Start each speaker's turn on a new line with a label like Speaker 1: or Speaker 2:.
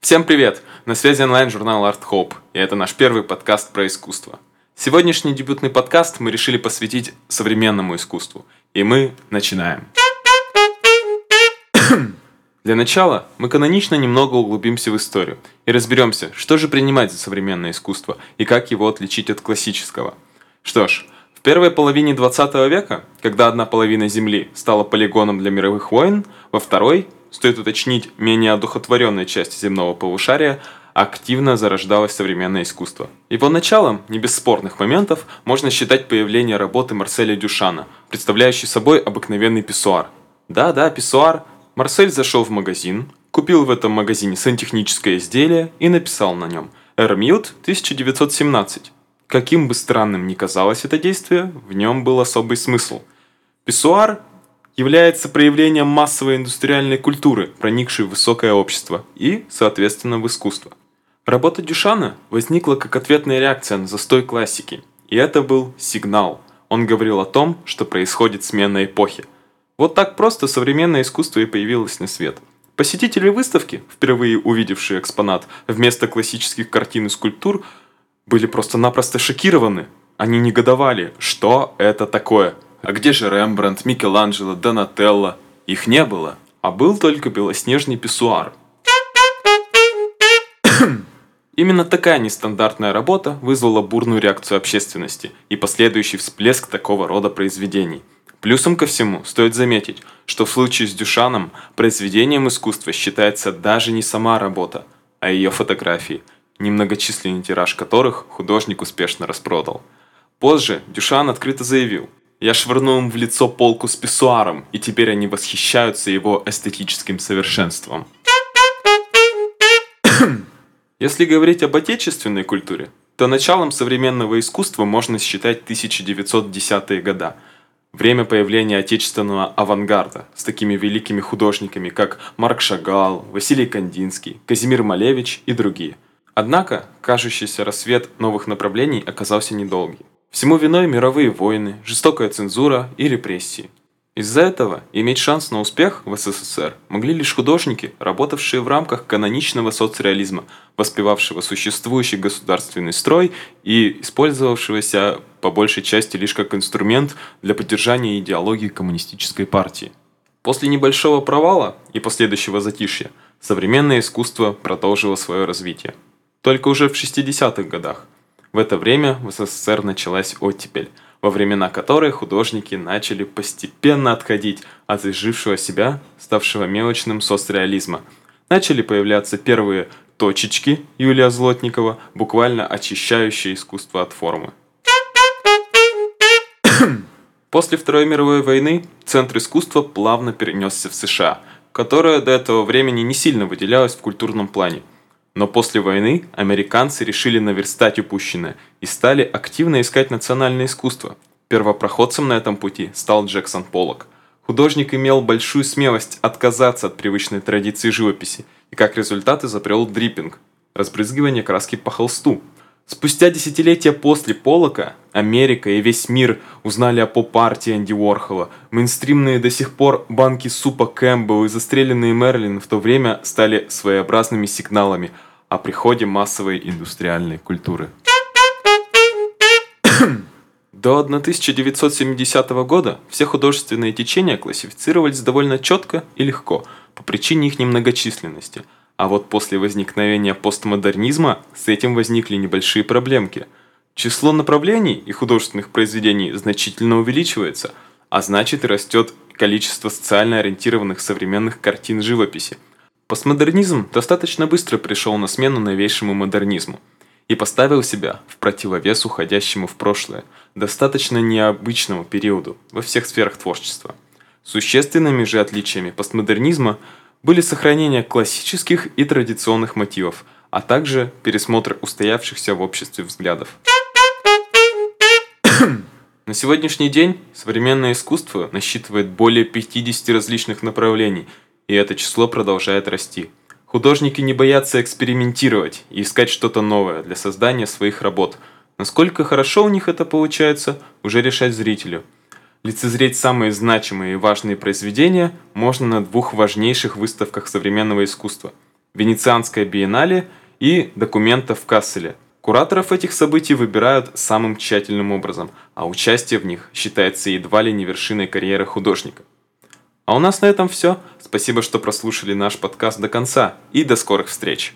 Speaker 1: Всем привет! На связи онлайн-журнал Art Hope, и это наш первый подкаст про искусство. Сегодняшний дебютный подкаст мы решили посвятить современному искусству, и мы начинаем. Для начала мы канонично немного углубимся в историю и разберемся, что же принимать за современное искусство и как его отличить от классического. Что ж, в первой половине 20 века, когда одна половина Земли стала полигоном для мировых войн, во второй стоит уточнить, менее одухотворенной части земного полушария активно зарождалось современное искусство. Его началом, не без спорных моментов, можно считать появление работы Марселя Дюшана, представляющей собой обыкновенный писсуар. Да-да, писсуар. Марсель зашел в магазин, купил в этом магазине сантехническое изделие и написал на нем «Эрмьют 1917». Каким бы странным ни казалось это действие, в нем был особый смысл. Писсуар является проявлением массовой индустриальной культуры, проникшей в высокое общество и, соответственно, в искусство. Работа Дюшана возникла как ответная реакция на застой классики, и это был сигнал. Он говорил о том, что происходит смена эпохи. Вот так просто современное искусство и появилось на свет. Посетители выставки, впервые увидевшие экспонат вместо классических картин и скульптур, были просто-напросто шокированы. Они негодовали, что это такое – а где же Рембрандт, Микеланджело, Донателло? Их не было, а был только белоснежный писсуар. Именно такая нестандартная работа вызвала бурную реакцию общественности и последующий всплеск такого рода произведений. Плюсом ко всему стоит заметить, что в случае с Дюшаном произведением искусства считается даже не сама работа, а ее фотографии, немногочисленный тираж которых художник успешно распродал. Позже Дюшан открыто заявил, я швырнул им в лицо полку с писсуаром, и теперь они восхищаются его эстетическим совершенством. Если говорить об отечественной культуре, то началом современного искусства можно считать 1910-е года. Время появления отечественного авангарда с такими великими художниками, как Марк Шагал, Василий Кандинский, Казимир Малевич и другие. Однако, кажущийся рассвет новых направлений оказался недолгий. Всему виной мировые войны, жестокая цензура и репрессии. Из-за этого иметь шанс на успех в СССР могли лишь художники, работавшие в рамках каноничного соцреализма, воспевавшего существующий государственный строй и использовавшегося по большей части лишь как инструмент для поддержания идеологии коммунистической партии. После небольшого провала и последующего затишья современное искусство продолжило свое развитие. Только уже в 60-х годах – в это время в СССР началась оттепель, во времена которой художники начали постепенно отходить от изжившего себя, ставшего мелочным соцреализма. Начали появляться первые точечки Юлия Злотникова, буквально очищающие искусство от формы. После Второй мировой войны центр искусства плавно перенесся в США, которая до этого времени не сильно выделялась в культурном плане – но после войны американцы решили наверстать упущенное и стали активно искать национальное искусство. Первопроходцем на этом пути стал Джексон Поллок. Художник имел большую смелость отказаться от привычной традиции живописи и как результат изобрел дриппинг – разбрызгивание краски по холсту. Спустя десятилетия после Поллока Америка и весь мир узнали о поп-арте Энди Уорхола. Мейнстримные до сих пор банки супа Кэмпбелл и застреленные Мерлин в то время стали своеобразными сигналами о приходе массовой индустриальной культуры. До 1970 года все художественные течения классифицировались довольно четко и легко по причине их немногочисленности – а вот после возникновения постмодернизма с этим возникли небольшие проблемки. Число направлений и художественных произведений значительно увеличивается, а значит и растет количество социально ориентированных современных картин живописи. Постмодернизм достаточно быстро пришел на смену новейшему модернизму и поставил себя в противовес уходящему в прошлое, достаточно необычному периоду во всех сферах творчества. Существенными же отличиями постмодернизма – были сохранение классических и традиционных мотивов, а также пересмотр устоявшихся в обществе взглядов. На сегодняшний день современное искусство насчитывает более 50 различных направлений, и это число продолжает расти. Художники не боятся экспериментировать и искать что-то новое для создания своих работ. Насколько хорошо у них это получается, уже решать зрителю – Лицезреть самые значимые и важные произведения можно на двух важнейших выставках современного искусства. Венецианская биеннале и документов в Касселе. Кураторов этих событий выбирают самым тщательным образом, а участие в них считается едва ли не вершиной карьеры художника. А у нас на этом все. Спасибо, что прослушали наш подкаст до конца и до скорых встреч!